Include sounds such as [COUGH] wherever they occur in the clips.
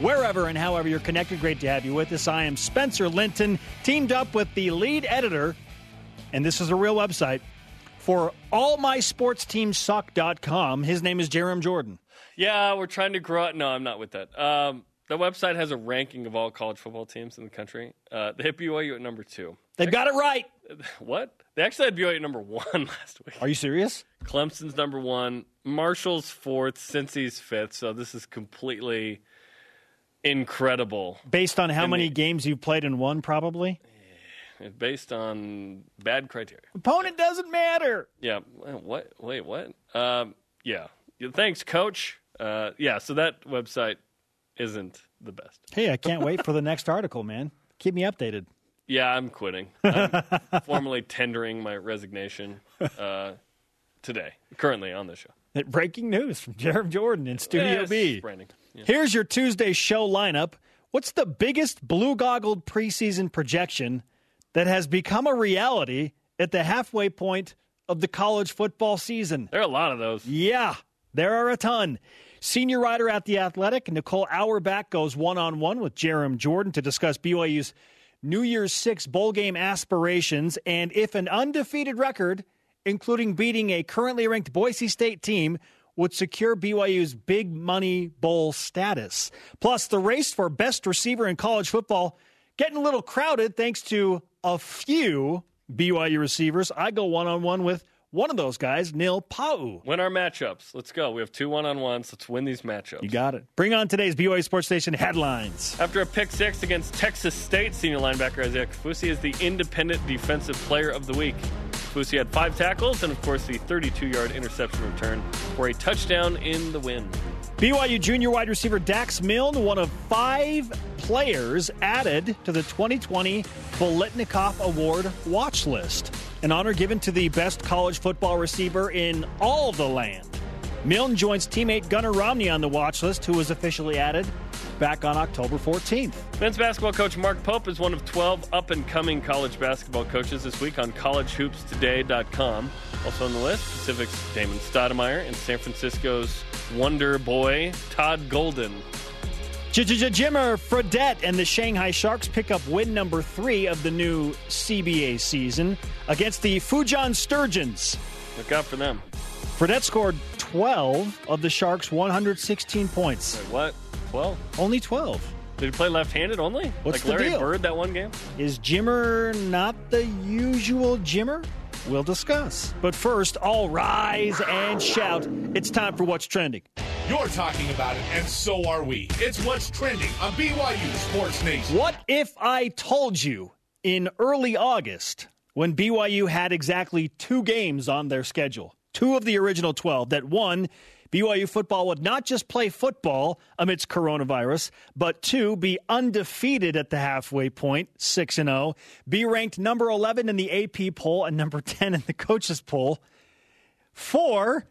wherever and however you're connected. Great to have you with us. I am Spencer Linton, teamed up with the lead editor, and this is a real website for allmysportsteamsuck.com. His name is Jarom Jordan. Yeah, we're trying to grow. No, I'm not with that. Um, the website has a ranking of all college football teams in the country. Uh, they hit BYU at number two. They've got it right. [LAUGHS] What? They actually had BYU at number one [LAUGHS] last week. Are you serious? Clemson's number one. Marshall's fourth. Cincy's fifth. So this is completely incredible. Based on how And many the- games you've played and won, probably? Based on bad criteria. Opponent doesn't matter. Yeah. What? Wait. What? Um, yeah. Thanks, Coach. Uh, yeah. So that website isn't the best. Hey, I can't wait for the [LAUGHS] next article, man. Keep me updated. Yeah, I'm quitting. I'm [LAUGHS] formally tendering my resignation uh, today, currently on the show. Breaking news from Jarom Jordan in Studio Yes, B. Branding. Yeah. Here's your Tuesday show lineup. What's the biggest blue goggled preseason projection that has become a reality at the halfway point of the college football season? There are a lot of those. Yeah, there are a ton. Senior writer at The Athletic, Nicole Auerbach, goes one on one with Jarom Jordan to discuss BYU's New Year's Six bowl game aspirations and if an undefeated record, including beating a currently ranked Boise State team, would secure BYU's big money bowl status. Plus, the race for best receiver in college football getting a little crowded thanks to a few BYU receivers. I go one on one with one of those guys, Neil Pau'u. Win our matchups. Let's go. We have two one on ones. Let's win these matchups. You got it. Bring on today's BYU Sports Nation headlines. After a pick six against Texas State, senior linebacker Isaiah Kafusi is the independent defensive player of the week. Kafusi had five tackles and, of course, the 32 yard interception return for a touchdown in the win. BYU junior wide receiver Dax Milne, one of five players added to the 2020 Biletnikoff Award watch list, an honor given to the best college football receiver in all the land. Milne joins teammate Gunnar Romney on the watch list, who was officially added back on October 14th. Men's basketball coach Mark Pope is one of 12 up and coming college basketball coaches this week on collegehoopstoday.com. Also on the list, Pacific's Damon Stoudemire and San Francisco's Wonder Boy Todd Golden. Jimmer Fredette and the Shanghai Sharks pick up win number three of the new CBA season against the Fujian Sturgeons. Look out for them. Fredette scored 12 of the Sharks' 116 points. Wait, what? 12? Only 12. Did he play left handed only? What's like Larry deal? Bird that one game? Is Jimmer not the usual Jimmer? We'll discuss. But first, all rise and shout. It's time for What's Trending. You're talking about it, and so are we. It's what's trending on BYU Sports Nation. What if I told you in early August, when BYU had exactly two games on their schedule, two of the original 12, that one, BYU football would not just play football amidst coronavirus, but two, be undefeated at the halfway point, 6 and 0, be ranked number 11 in the AP poll and number [LAUGHS] 10 in the coaches poll. Four,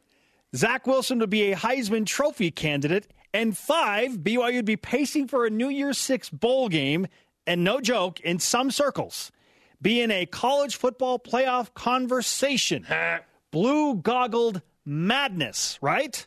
Zach Wilson would be a Heisman Trophy candidate. And five, BYU would be pacing for a New Year's Six bowl game. And no joke, in some circles, be in a college football playoff conversation. [LAUGHS] Blue goggled madness, right?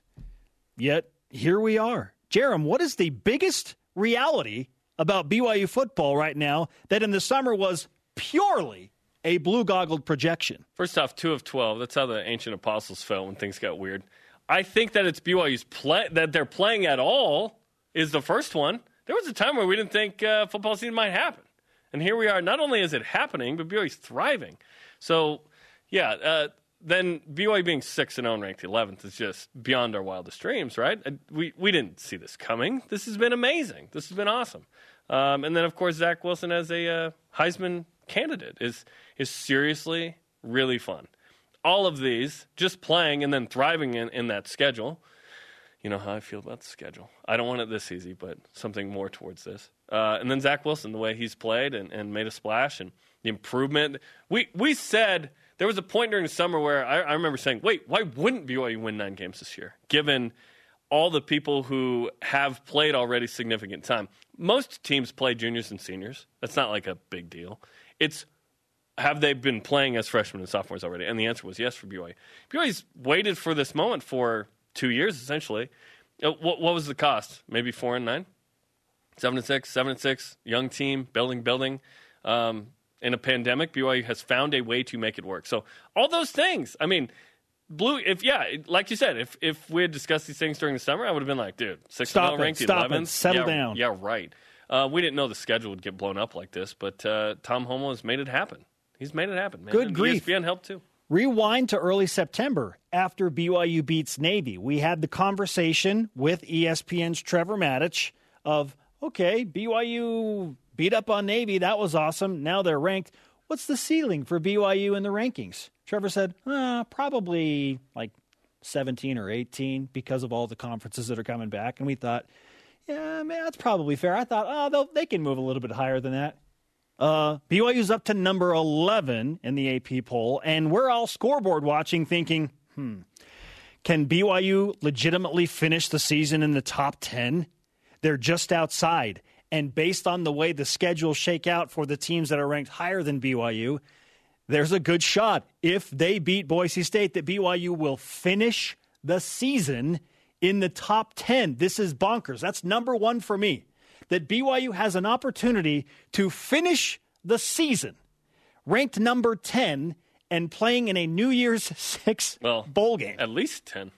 Yet here we are. Jarom, what is the biggest reality about BYU football right now that in the summer was purely a blue goggled projection? First off, two of 12. That's how the ancient apostles felt when things got weird. I think that it's BYU's play, that they're playing at all is the first one. There was a time where we didn't think uh, football season might happen. And here we are. Not only is it happening, but BYU's thriving. So, yeah, uh, then BYU being 6 and 0 ranked 11th is just beyond our wildest dreams, right? Uh, We, we didn't see this coming. This has been amazing. This has been awesome. Um, and then, of course, Zach Wilson as a uh, Heisman candidate is, is seriously really fun. All of these, just playing and then thriving in, in that schedule, you know how I feel about the schedule. I don't want it this easy, but something more towards this. Uh, and then Zach Wilson, the way he's played and, and made a splash and the improvement. We we said there was a point during the summer where I, I remember saying, "Wait, why wouldn't BYU win nine games this year?" Given all the people who have played already significant time. Most teams play juniors and seniors. That's not like a big deal. It's have they been playing as freshmen and sophomores already? And the answer was yes for BYU. BYU's waited for this moment for two years essentially. Uh, what, what was the cost? Maybe four and nine, seven and six, seven and six. Young team, building, building. Um, in a pandemic, BYU has found a way to make it work. So all those things. I mean, blue. If yeah, like you said, if if we had discussed these things during the summer, I would have been like, dude, six Stop it, ranked stop it, settle yeah, down. Yeah, right. Uh, we didn't know the schedule would get blown up like this, but uh, Tom Holmoe has made it happen. He's made it happen, man. Good And grief. ESPN helped too. Rewind to early September after BYU beats Navy. We had the conversation with ESPN's Trevor Matich of, okay, BYU beat up on Navy. That was awesome. Now they're ranked. What's the ceiling for BYU in the rankings? Trevor said, uh, probably like 17 or 18 because of all the conferences that are coming back. And we thought, yeah, man, that's probably fair. I thought, oh, they can move a little bit higher than that. Uh, BYU's up to number 11 in the AP poll, and we're all scoreboard watching thinking, hmm, can BYU legitimately finish the season in the top 10? They're just outside. And based on the way the schedules shake out for the teams that are ranked higher than BYU, there's a good shot if they beat Boise State that BYU will finish the season in the top 10. This is bonkers. That's number one for me. That BYU has an opportunity to finish the season ranked number 10 and playing in a New Year's [LAUGHS] Six Well, bowl game. At least ten,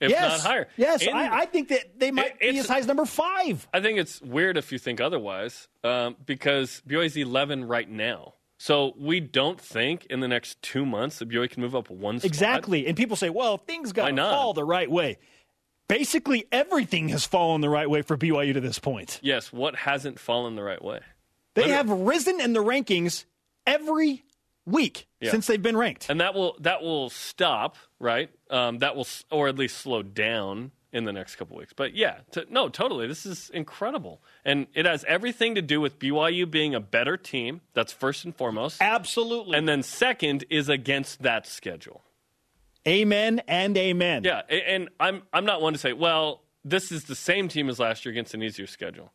if yes, not higher. Yes, In- I, I think that they might It- be as high as number five. I think it's weird if you think otherwise, um, because is 11 right now. So we don't think in the next two months that BYU can move up one spot. Exactly. And people say, well, things got to fall the right way. Basically, everything has fallen the right way for BYU to this point. Yes. What hasn't fallen the right way? They have risen in the rankings every week Yeah. since they've been ranked. and that will that will stop, right? Um, that will, or at least slow down in the next couple weeks. But yeah, to, no, totally. This is incredible, and it has everything to do with BYU being a better team. That's first and foremost, Absolutely. and then second is against that schedule. Amen and amen. Yeah, and I'm I'm not one to say, well, this is the same team as last year against an easier schedule.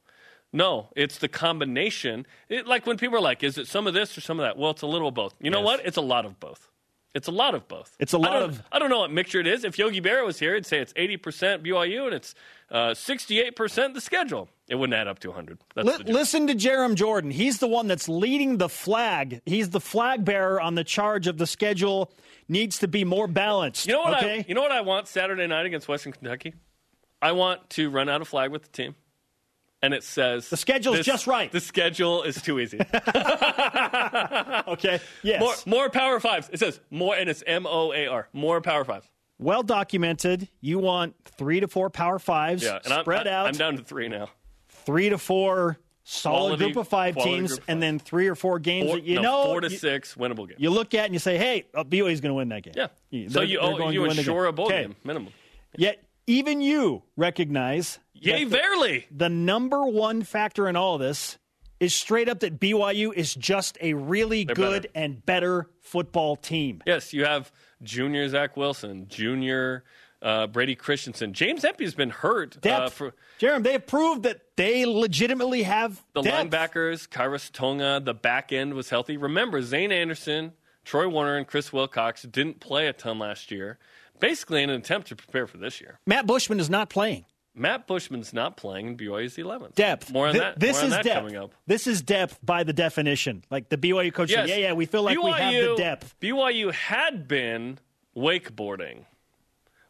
No, it's the combination. It, like when people are like, "Is it some of this or some of that?" Well, it's a little of both. You know what? It's a lot of both. It's a lot of both. It's a lot I of- I don't know what mixture it is. If Yogi Berra was here, he'd say it's eighty percent BYU and it's uh, sixty-eight percent the schedule. It wouldn't add up to hundred. That's Li- listen to Jarom Jordan. He's the one that's leading the flag. He's the flag bearer on the charge of the schedule needs to be more balanced. You know what? okay? I, you know what I want Saturday night against Western Kentucky. I want to run out a flag with the team, and it says The schedule's this- just right. The schedule is too easy. [LAUGHS] okay. Yes. more more power fives. It says more, and it's M O A R. More power fives. well documented. You want three to four power fives Yeah, and I'm, spread out. I'm down to three now. three to four solid Quality- group of five teams, of and then three or four games Four, that you no, know four to you, six winnable games. you look at and you say, "Hey, uh, BYU is going to win that game." yeah. You- so they're- you they're oh, going you to win the assure a bowl Okay. game minimum. Yet even you recognize Yay, the- verily. the number one factor in all of this is straight up that BYU is just a really good better. and better football team. Yes, you have junior Zach Wilson, junior uh, Brady Christensen. James Empey has been hurt uh, Depth. for Jarom, they have proved that they legitimately have the depth. linebackers. Khyiris Tonga, the back end was healthy. Remember, Zane Anderson, Troy Warner, and Chris Wilcox didn't play a ton last year, basically in an attempt to prepare for this year. Matt Bushman is not playing. Matt Bushman's not playing, and BYU's 11th. Depth. More on Thi- that. This more on is that depth. coming up. This is depth by the definition. Like the BYU coach said, yeah, yeah, we feel like we have the BYU depth. BYU had been wakeboarding,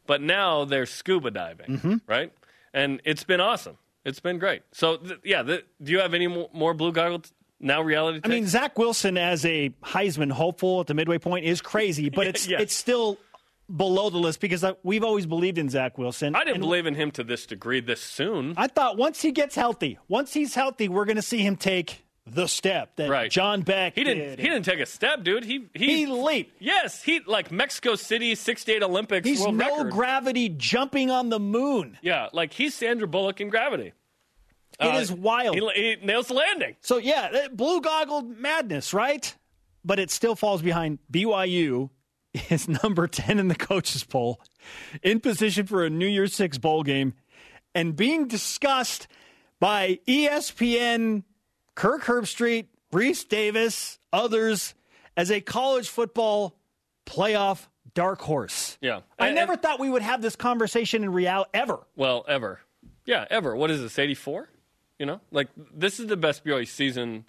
but now they're scuba diving, Mm-hmm. right? And it's been awesome. It's been great. So, th- yeah, th- do you have any more, more blue goggles now? Reality. I mean. Zach Wilson as a Heisman hopeful at the midway point is crazy, but it's [LAUGHS] Yes. it's still below the list because we've always believed in Zach Wilson. I didn't And believe in him to this degree this soon. I thought once he gets healthy, once he's healthy, we're going to see him take the step that Right. John Beck He did. didn't. He didn't take a step, dude. He he, He leaped. Yes, he like Mexico City '68 Olympics He's world no record. gravity jumping on the moon. yeah, like he's Sandra Bullock in Gravity. It Uh, is wild. He, he nails the landing. So yeah, blue goggled madness, right? But it still falls behind BYU is [LAUGHS] number 10 in the coaches poll, in position for a New Year's 6 bowl game and being discussed by ESPN, Kirk Herbstreit, Rece Davis, others as a college football playoff dark horse. Yeah, I And- never and- thought we would have this conversation in real ever. well ever. Yeah, ever. What is this? '84? You know, like this is the best BYU season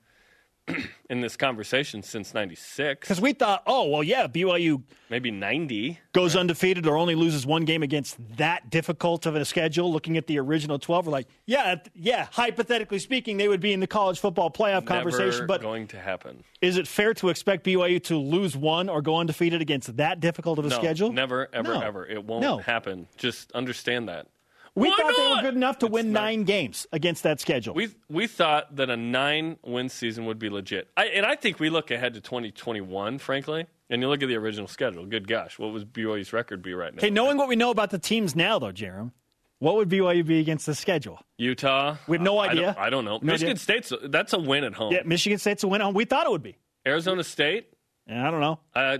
[CLEARS THROAT] in this conversation since '96, Because we thought, oh, well, yeah, BYU maybe '90. goes undefeated or only loses one game against that difficult of a schedule, looking at the original 12, we're like, yeah, yeah, hypothetically speaking, they would be in the college football playoff conversation. Never But going to happen. is it fair to expect BYU to lose one or go undefeated against that difficult of a No, schedule? never, ever, No. ever. It won't No. happen. Just understand that. We Why thought they were good enough to win not- nine games against that schedule. We we thought that a nine win season would be legit, I, and I think we look ahead to 2021, frankly. And you look at the original schedule. Good gosh, what would BYU's record be right now? okay, knowing what we know about the teams now, though, Jarom, what would BYU be against the schedule? Utah. We have no I idea. don't, I don't know. No Michigan idea. State's that's a win at home. Yeah, Michigan State's a win. At home. We thought it would be. Arizona State. And I don't know. Uh,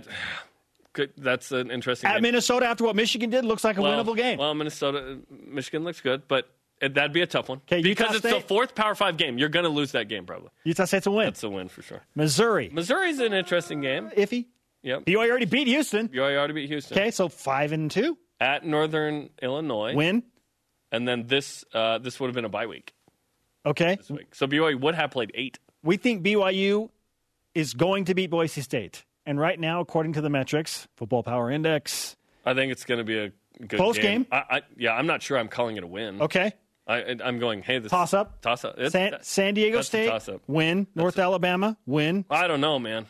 good. That's an interesting. At game. Minnesota, after what Michigan did, looks like a well, winnable game. Well, Minnesota, Michigan looks good, but it, that'd be a tough one because Utah it's the fourth Power Five game. You're going to lose that game probably. Utah State's a win. That's a win for sure. Missouri, Missouri's an interesting game. iffy. Yep. BYU already beat Houston. BYU already beat Houston Okay, so five and two. at Northern Illinois, Win. and then this uh, this would have been a bye week Okay. week. So BYU would have played eight. We think BYU is going to beat Boise State. And right now, according to the metrics, Football Power Index. I think it's going to be a good Close game? I, I, yeah, I'm not sure. I'm calling it a win. Okay. I, I'm going. Hey, this Toss up. Toss up. San, that- San Diego State. Win. North Alabama. Win. I don't know, man.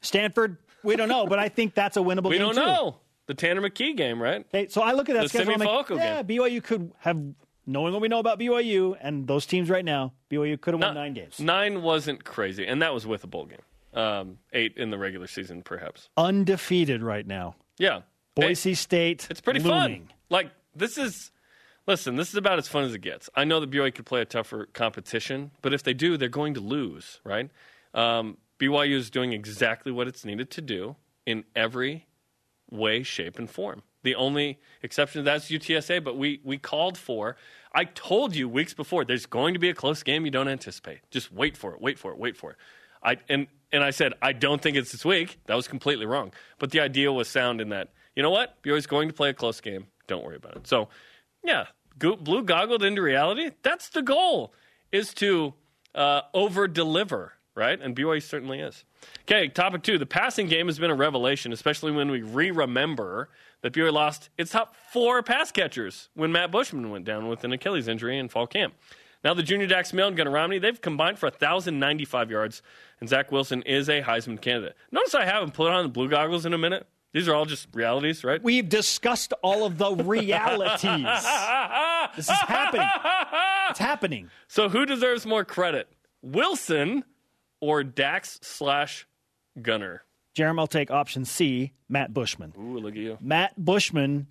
Stanford. We don't know, but I think that's a winnable We game don't too. know the Tanner McKee game, right? Okay, so I look at that The schedule. Like, yeah, BYU could have, knowing what we know about BYU and those teams right now, BYU could have won Not- nine games. Nine wasn't crazy, and that was with a bowl game. Um, eight in the regular season, perhaps. Undefeated right now. Yeah, Boise State. It's pretty looming. fun. Like this is, listen, this is about as fun as it gets. I know that BYU could play a tougher competition, but if they do, they're going to lose, right? Um, BYU is doing exactly what it's needed to do in every way, shape, and form. The only exception to that is UTSA, but we we called for. I told you weeks before there's going to be a close game you don't anticipate. Just wait for it, wait for it, wait for it. I and and I said I don't think it's this week. That was completely wrong. But the idea was sound in that you know what BYU's going to play a close game. Don't worry about it. So yeah, blue goggled into reality. That's the goal is to uh, over deliver, right? And BYU certainly is. Okay, topic two. The passing game has been a revelation, especially when we re remember that BYU lost its top four pass catchers when Matt Bushman went down with an Achilles injury in fall camp. Now, the junior Dax Milne and Gunnar Romney, they've combined for 1,095 yards, and Zach Wilson is a Heisman candidate. Notice I haven't put on the blue goggles in a minute. These are all just realities, right? We've discussed all of the realities. [LAUGHS] this is happening. It's happening. So, who deserves more credit, Wilson or Dax slash Gunnar? Jeremy, I'll take option C, Matt Bushman. Ooh, look at you. Matt Bushman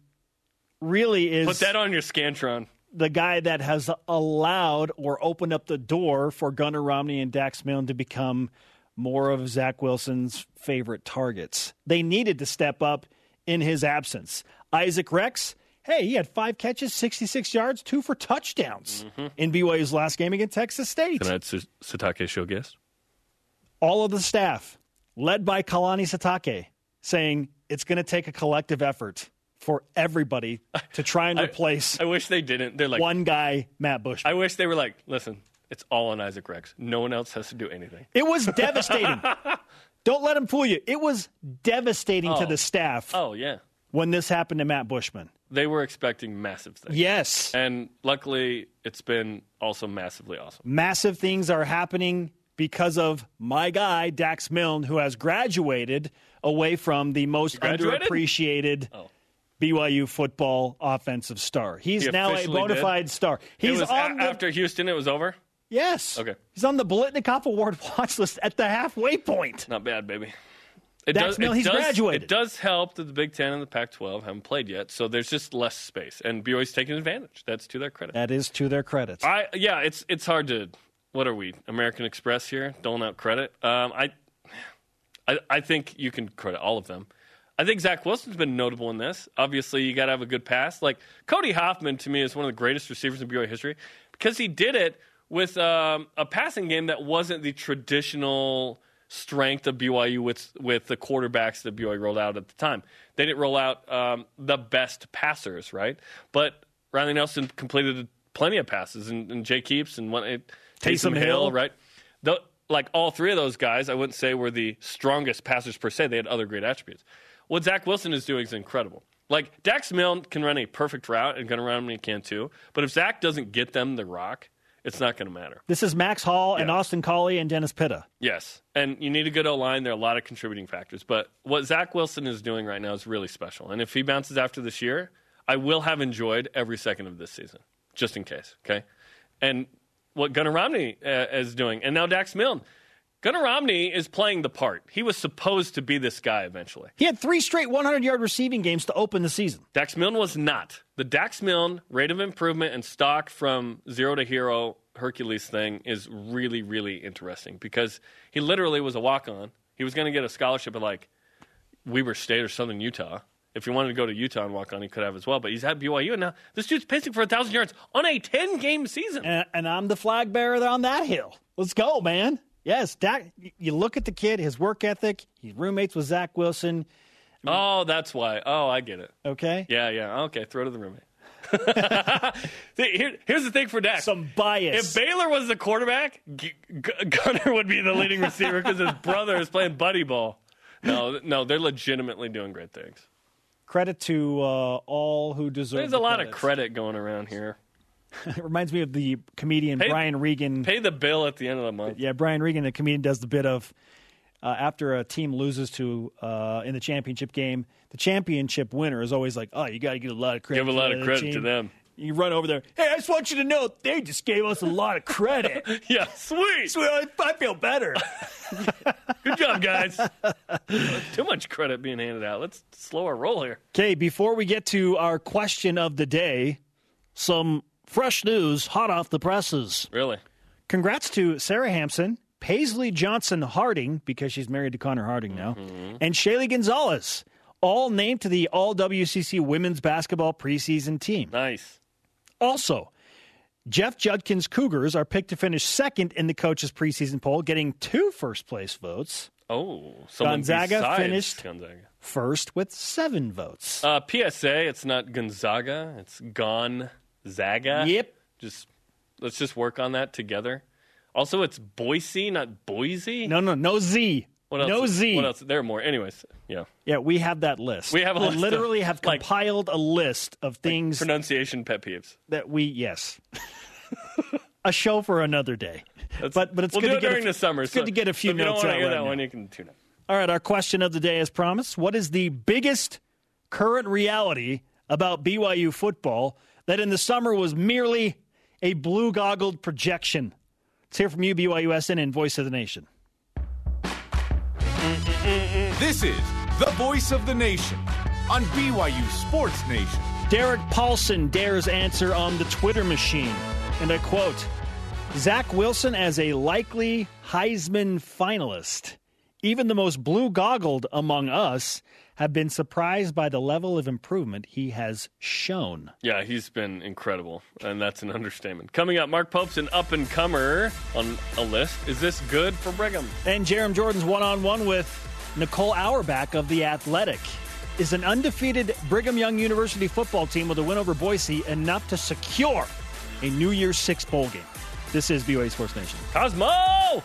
really is Put that on your Scantron. The guy that has allowed or opened up the door for Gunnar Romney and Dax Milne to become more of Zach Wilson's favorite targets. They needed to step up in his absence. Isaac Rex, hey, he had five catches, 66 yards, two for touchdowns mm-hmm. in BYU's last game against Texas State. Can I Sitake show guest? All of the staff, led by Kalani Sitake, saying it's going to take a collective effort for everybody to try and [LAUGHS] replace I wish they didn't. They're like, one guy, Matt Bushman. I wish they were like, listen, it's all on Isaac Rex. No one else has to do anything. It was devastating. [LAUGHS] Don't let him fool you. It was devastating to Oh. the staff Oh, yeah. when this happened to Matt Bushman. They were expecting massive things. Yes. And luckily, it's been also massively awesome. Massive things are happening because of my guy, Dax Milne, who has graduated away from the most underappreciated Oh. BYU football offensive star. He's He now a bona did? fide star. It He's a- on the, after Houston, it was over. Yes. Okay. He's on the Biletnikoff Award watch list at the halfway point. Not bad, baby. It Dax Milne, he's does, graduated. It does help that the Big Ten and the Pac-12 haven't played yet, so there's just less space, and BYU's taking advantage. That's to their credit. That is to their credit. I yeah, it's it's hard to. What are we, American Express here, doling out credit? Um, I, I I think you can credit all of them. I think Zach Wilson's been notable in this. Obviously, you got to have a good pass. Like Cody Hoffman, to me, is one of the greatest receivers in BYU history because he did it with um, a passing game that wasn't the traditional strength of BYU with with the quarterbacks that BYU rolled out at the time. They didn't roll out um, the best passers, right? But Riley Nelson completed plenty of passes, and, and Jake Heaps and one, Taysom, Taysom Hill, Hill. right? The, like all three of those guys, I wouldn't say were the strongest passers per se. They had other great attributes. What Zach Wilson is doing is incredible. Like Dax Milne can run a perfect route and going around when he can too. But if Zach doesn't get them the rock, it's not going to matter. This is Max Hall and Austin Collie and Dennis Pitta. Yes, and you need a good O line. There are a lot of contributing factors, but what Zach Wilson is doing right now is really special. And if he bounces after this year, I will have enjoyed every second of this season, just in case. Okay, and what Gunnar Romney uh, is doing, and now Dax Milne. Gunnar Romney is playing the part. He was supposed to be this guy eventually. He had three straight 100 yard receiving games to open the season. Dax Milne was not. The Dax Milne rate of improvement and stock from zero to hero Hercules thing is really, really interesting because he literally was a walk on. He was going to get a scholarship at like Weber State or Southern Utah. If he wanted to go to Utah and walk on, he could have as well. But he's at BYU, and now this dude's pacing for a thousand yards on a ten game season. And, and I'm the flag bearer on that hill. Let's go, man. Yes, Dak, you look at the kid, his work ethic. He's roommates with Zach Wilson. Oh, that's why. Oh, I get it. Okay. Yeah, yeah. Okay, throw to the roommate. [LAUGHS] Here, here's the thing for Dax. Some bias. If Baylor was the quarterback, G- G- Gunnar would be the leading receiver because his brother is playing buddy ball. No, no, they're legitimately doing great things. Credit to uh, all who deserve. There's the a lot of credit going around here. [LAUGHS] It reminds me of the comedian Pay- Brian Regan. Pay the bill at the end of the month. Yeah, Brian Regan, the comedian, does the bit of uh, after a team loses to uh, in the championship game, the championship winner is always like, "Oh, you got to give a lot of credit. Give a lot of credit team." to them. You run over there. Hey, I just want you to know they just gave us a lot of credit. [LAUGHS] Yeah, sweet. so I I feel better. [LAUGHS] Good job, guys. Too much credit being handed out. Let's slow our roll here. Okay, before we get to our question of the day, some fresh news hot off the presses. Really? Congrats to Sara Hamson, Paisley Johnson Harding, because she's married to Connor Harding now, and Shaylee Gonzalez, all named to the All WCC women's basketball preseason team. Nice. Also, Jeff Judkins Cougars are picked to finish second in the coaches' preseason poll, getting two first place votes. Oh, Gonzaga finished- Gonzaga. First with seven votes. Uh, PSA, it's not Gonzaga, it's Gonzaga. Yep. Just let's just work on that together. Also, it's Boise, not Boise. No, no, no Z. What else? No Z. What else? There are more. Anyways, yeah. Yeah, we have that list. We have a list of, literally have like- compiled a list of things Pronunciation pet peeves. that we yes. a show for another day. That's- but but it's we'll good to get during a, the summer. It's so good to get a few you notes out hear right that now. one, you can tune out. All right, our question of the day as promised. What is the biggest current reality about BYU football that in the summer was merely a blue goggled projection? Let's hear from you, BYUSN and Voice of the Nation. This is the voice of the nation on BYU Sports Nation. Derek Paulson dares answer on the Twitter machine. And I quote Zach Wilson as a likely Heisman finalist. Even the most blue goggled among us have been surprised by the level of improvement he has shown. Yeah, he's been incredible, and that's an understatement. Coming up, Mark Pope's an up and comer on a list. Is this good for Brigham? And Jarom Jordan's one on one with Nicole Auerbach of The Athletic. Is an undefeated Brigham Young University football team with a win over Boise enough to secure a New Year's Six bowl game? This is BYU Sports Nation. Cosmo!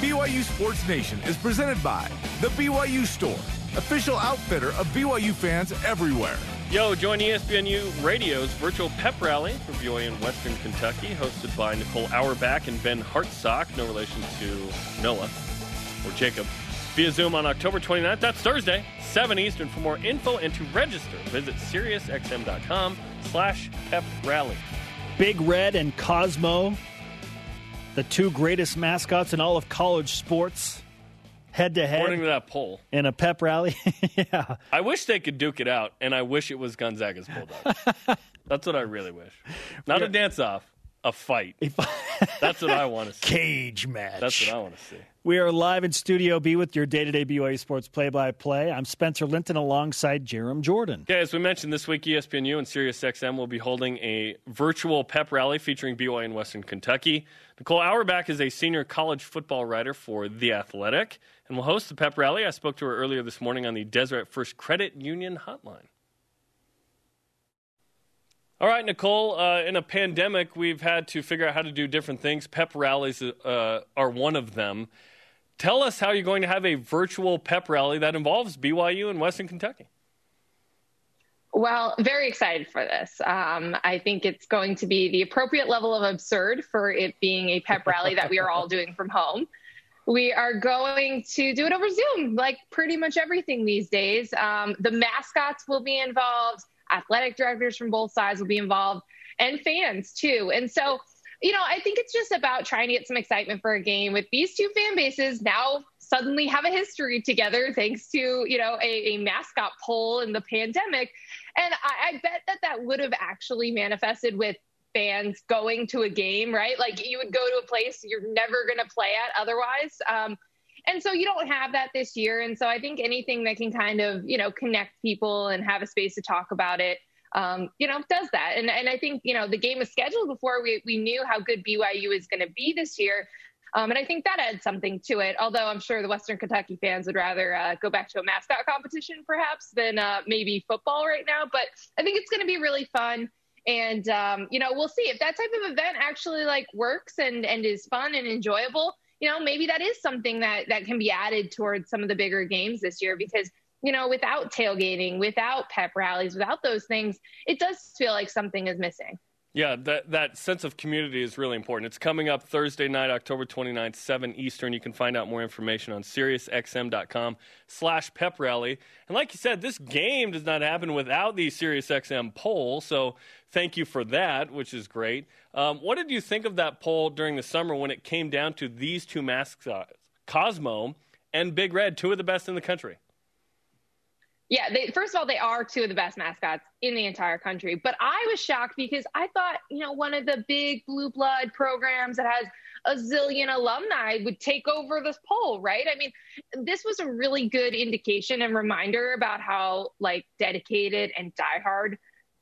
BYU Sports Nation is presented by The BYU Store, official outfitter of BYU fans everywhere. Yo, join ESPNU Radio's virtual pep rally for BYU in Western Kentucky, hosted by Nicole Auerbach and Ben Hartsock, no relation to Noah or Jacob, via Zoom on October 29th. That's Thursday, 7 Eastern. For more info and to register, visit SiriusXM.com slash pep rally. Big Red and Cosmo the two greatest mascots in all of college sports head to head. According to that poll. In a pep rally. [LAUGHS] yeah. I wish they could duke it out, and I wish it was Gonzaga's Bulldogs. [LAUGHS] That's what I really wish. Not yeah. a dance off, a fight. That's what I want to [LAUGHS] see. Cage match. That's what I want to see. We are live in Studio B with your day to day BYU Sports play by play. I'm Spencer Linton alongside Jarom Jordan. Okay, as we mentioned this week, ESPNU and SiriusXM will be holding a virtual pep rally featuring BYU in Western Kentucky. Nicole Auerbach is a senior college football writer for The Athletic and will host the pep rally. I spoke to her earlier this morning on the Deseret First Credit Union hotline. All right, Nicole. Uh, in a pandemic, we've had to figure out how to do different things. Pep rallies uh, are one of them. Tell us how you're going to have a virtual pep rally that involves BYU and Western Kentucky. Well, very excited for this. Um, I think it's going to be the appropriate level of absurd for it being a pep rally that we are all doing from home. We are going to do it over Zoom, like pretty much everything these days. Um, the mascots will be involved, athletic directors from both sides will be involved, and fans too. And so you know, I think it's just about trying to get some excitement for a game with these two fan bases now suddenly have a history together thanks to, you know, a, a mascot poll in the pandemic. And I, I bet that that would have actually manifested with fans going to a game, right? Like you would go to a place you're never going to play at otherwise. Um, and so you don't have that this year. And so I think anything that can kind of, you know, connect people and have a space to talk about it um, you know, does that. And, and I think, you know, the game was scheduled before we, we knew how good BYU is going to be this year. Um, and I think that adds something to it. Although I'm sure the Western Kentucky fans would rather uh, go back to a mascot competition perhaps than uh, maybe football right now. But I think it's going to be really fun. And, um, you know, we'll see if that type of event actually like works and, and is fun and enjoyable. You know, maybe that is something that, that can be added towards some of the bigger games this year because you know, without tailgating, without pep rallies, without those things, it does feel like something is missing. Yeah, that, that sense of community is really important. It's coming up Thursday night, October 29th, 7 Eastern. You can find out more information on SiriusXM.com slash pep rally. And like you said, this game does not happen without the SiriusXM poll, so thank you for that, which is great. Um, what did you think of that poll during the summer when it came down to these two mascots, Cosmo and Big Red, two of the best in the country? Yeah, they, first of all, they are two of the best mascots in the entire country. But I was shocked because I thought, you know, one of the big blue blood programs that has a zillion alumni would take over this poll, right? I mean, this was a really good indication and reminder about how like dedicated and diehard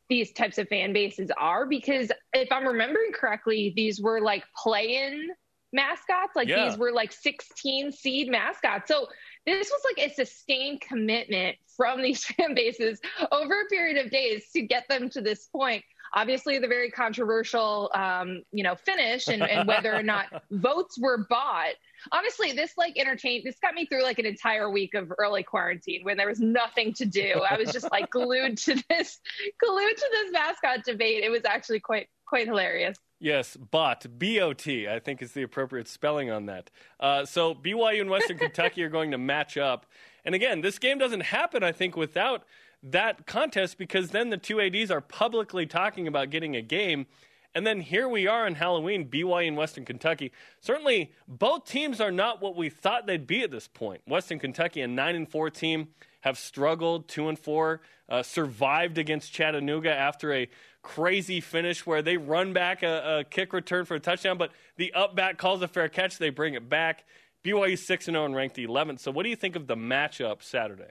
these types of fan bases are. Because if I'm remembering correctly, these were like play-in mascots. Like yeah. these were like 16 seed mascots. So this was like a sustained commitment from these [LAUGHS] fan bases over a period of days to get them to this point. Obviously, the very controversial, um, you know, finish and, and whether or not [LAUGHS] votes were bought. Honestly, this like entertained. This got me through like an entire week of early quarantine when there was nothing to do. I was just like glued to this, [LAUGHS] glued to this mascot debate. It was actually quite quite hilarious. Yes, bot, B O T, I think is the appropriate spelling on that. Uh, so BYU and Western Kentucky are going to match up. And again, this game doesn't happen, I think, without that contest because then the two ADs are publicly talking about getting a game. And then here we are on Halloween, BYU and Western Kentucky. Certainly, both teams are not what we thought they'd be at this point. Western Kentucky, a 9 and 4 team, have struggled, 2 and 4, uh, survived against Chattanooga after a crazy finish where they run back a, a kick return for a touchdown, but the up back calls a fair catch. They bring it back. BYU 6 0 and ranked 11th. So, what do you think of the matchup Saturday?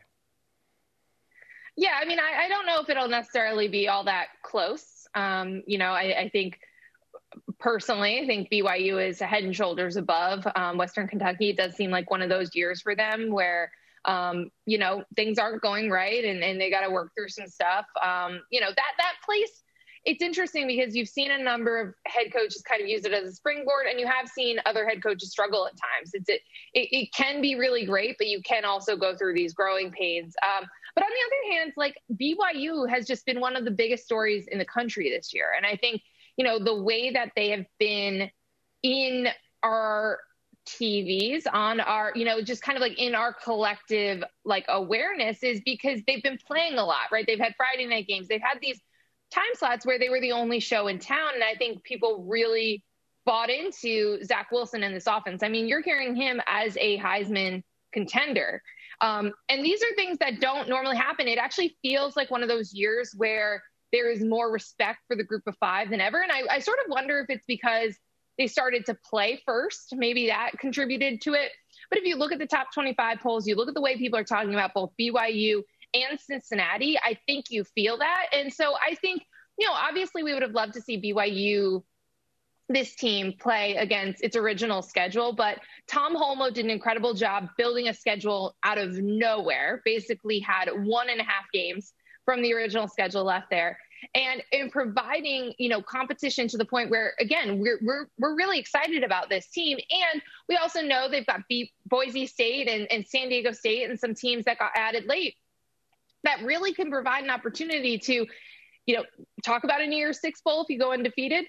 Yeah, I mean, I, I don't know if it'll necessarily be all that close. Um, you know, I, I, think personally, I think BYU is head and shoulders above um, Western Kentucky. It does seem like one of those years for them where um, you know, things aren't going right and, and they got to work through some stuff. Um, you know, that, that place it's interesting because you've seen a number of head coaches kind of use it as a springboard, and you have seen other head coaches struggle at times. It's it, it, it can be really great, but you can also go through these growing pains. Um, but on the other hand, like BYU has just been one of the biggest stories in the country this year, and I think you know the way that they have been in our TVs on our, you know, just kind of like in our collective like awareness is because they've been playing a lot, right? They've had Friday night games. They've had these time slots where they were the only show in town. And I think people really bought into Zach Wilson and this offense. I mean, you're hearing him as a Heisman contender. Um, and these are things that don't normally happen. It actually feels like one of those years where there is more respect for the group of five than ever. And I, I sort of wonder if it's because they started to play first. Maybe that contributed to it. But if you look at the top 25 polls, you look at the way people are talking about both BYU and Cincinnati, I think you feel that. And so I think, you know, obviously we would have loved to see BYU this team play against its original schedule. But Tom Holmoe did an incredible job building a schedule out of nowhere, basically had one and a half games from the original schedule left there. And in providing, you know, competition to the point where, again, we're, we're, we're really excited about this team. And we also know they've got Boise State and, and San Diego State and some teams that got added late that really can provide an opportunity to, you know, talk about a New Year's Six Bowl if you go undefeated,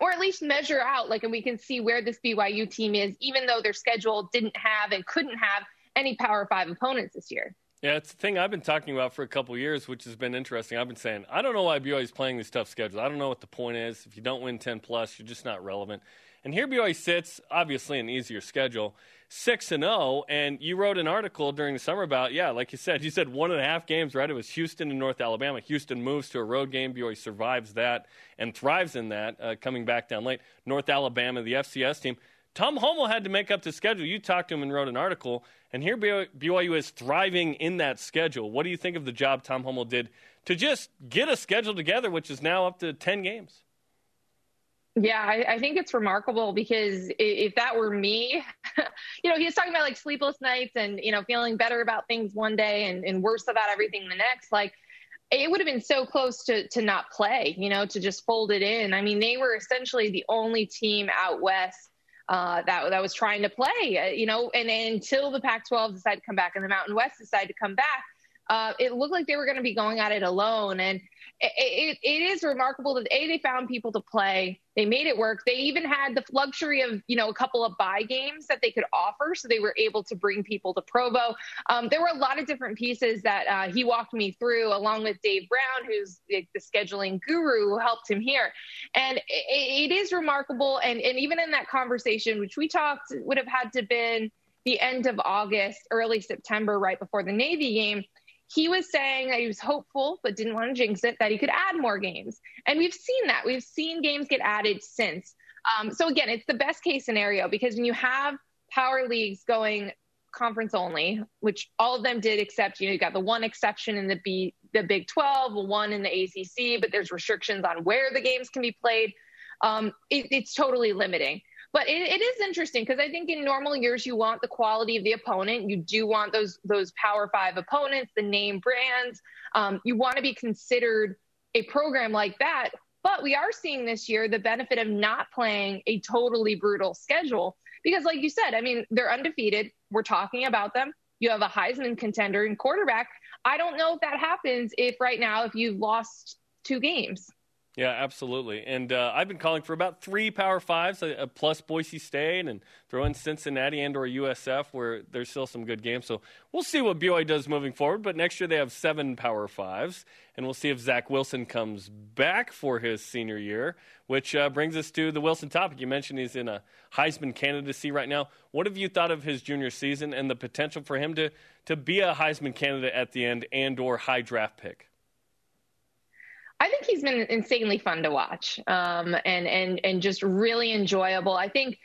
or at least measure out like and we can see where this BYU team is even though their schedule didn't have and couldn't have any power 5 opponents this year. Yeah, it's the thing I've been talking about for a couple years, which has been interesting. I've been saying I don't know why BYU is playing these tough schedules. I don't know what the point is. If you don't win 10 plus, you're just not relevant. And here BYU sits, obviously an easier schedule, six and zero. Oh, and you wrote an article during the summer about yeah, like you said, you said one and a half games, right? It was Houston and North Alabama. Houston moves to a road game. BYU survives that and thrives in that, uh, coming back down late. North Alabama, the FCS team. Tom Holmoe had to make up the schedule. You talked to him and wrote an article, and here BYU is thriving in that schedule. What do you think of the job Tom Holmoe did to just get a schedule together, which is now up to 10 games? Yeah, I, I, think it's remarkable because if that were me, [LAUGHS] you know, he was talking about like sleepless nights and, you know, feeling better about things one day and, and worse about everything the next. Like, it would have been so close to, to not play, you know, to just fold it in. I mean, they were essentially the only team out west uh, that that was trying to play, uh, you know, and, and until the Pac-12 decided to come back and the Mountain West decided to come back, uh, it looked like they were going to be going at it alone. And it, it, it is remarkable that a they found people to play. They made it work. They even had the luxury of you know a couple of buy games that they could offer, so they were able to bring people to Provo. Um, there were a lot of different pieces that uh, he walked me through, along with Dave Brown, who's the, the scheduling guru who helped him here. And it, it is remarkable. And and even in that conversation, which we talked would have had to been the end of August, early September, right before the Navy game he was saying that he was hopeful but didn't want to jinx it that he could add more games. And we've seen that. We've seen games get added since. Um, so again it's the best case scenario because when you have power leagues going conference only which all of them did except you know you got the one exception in the b the big 12 one in the acc but there's restrictions on where the games can be played. Um, it, it's totally limiting but it, it is interesting because I think in normal years you want the quality of the opponent. You do want those those Power Five opponents, the name brands. Um, you want to be considered a program like that. But we are seeing this year the benefit of not playing a totally brutal schedule because, like you said, I mean they're undefeated. We're talking about them. You have a Heisman contender and quarterback. I don't know if that happens if right now if you've lost two games. Yeah, absolutely. And uh, I've been calling for about three Power Fives, uh, plus Boise State, and throw in Cincinnati and or USF, where there's still some good games. So we'll see what BYU does moving forward. But next year they have seven Power Fives, and we'll see if Zach Wilson comes back for his senior year. Which uh, brings us to the Wilson topic. You mentioned he's in a Heisman candidacy right now. What have you thought of his junior season and the potential for him to to be a Heisman candidate at the end and or high draft pick? I think he's been insanely fun to watch um, and and and just really enjoyable. I think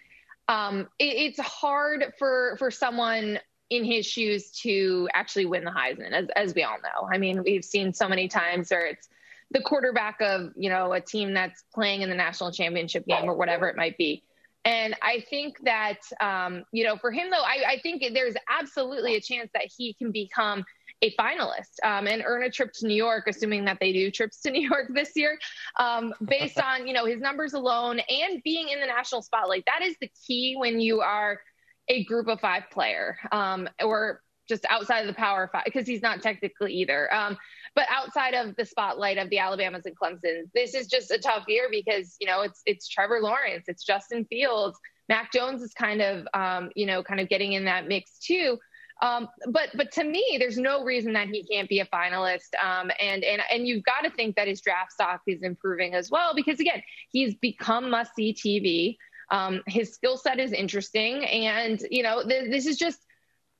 um, it, it's hard for for someone in his shoes to actually win the Heisman, as as we all know. I mean, we've seen so many times where it's the quarterback of you know a team that's playing in the national championship game or whatever it might be. And I think that, um, you know, for him, though, I, I, think there's absolutely a chance that he can become a finalist um, and earn a trip to New York, assuming that they do trips to [LAUGHS] New York this year, um, based on you know his numbers alone and being in the national spotlight. That is the key when you are a group of five player um, or just outside of the power five because he's not technically either. Um, but outside of the spotlight of the Alabamas and Clemsons, this is just a tough year because you know it's it's Trevor Lawrence, it's Justin Fields, Mac Jones is kind of um, you know kind of getting in that mix too. Um, but but to me, there's no reason that he can't be a finalist. Um, and and and you've got to think that his draft stock is improving as well because again, he's become must see TV. Um, his skill set is interesting, and you know th- this is just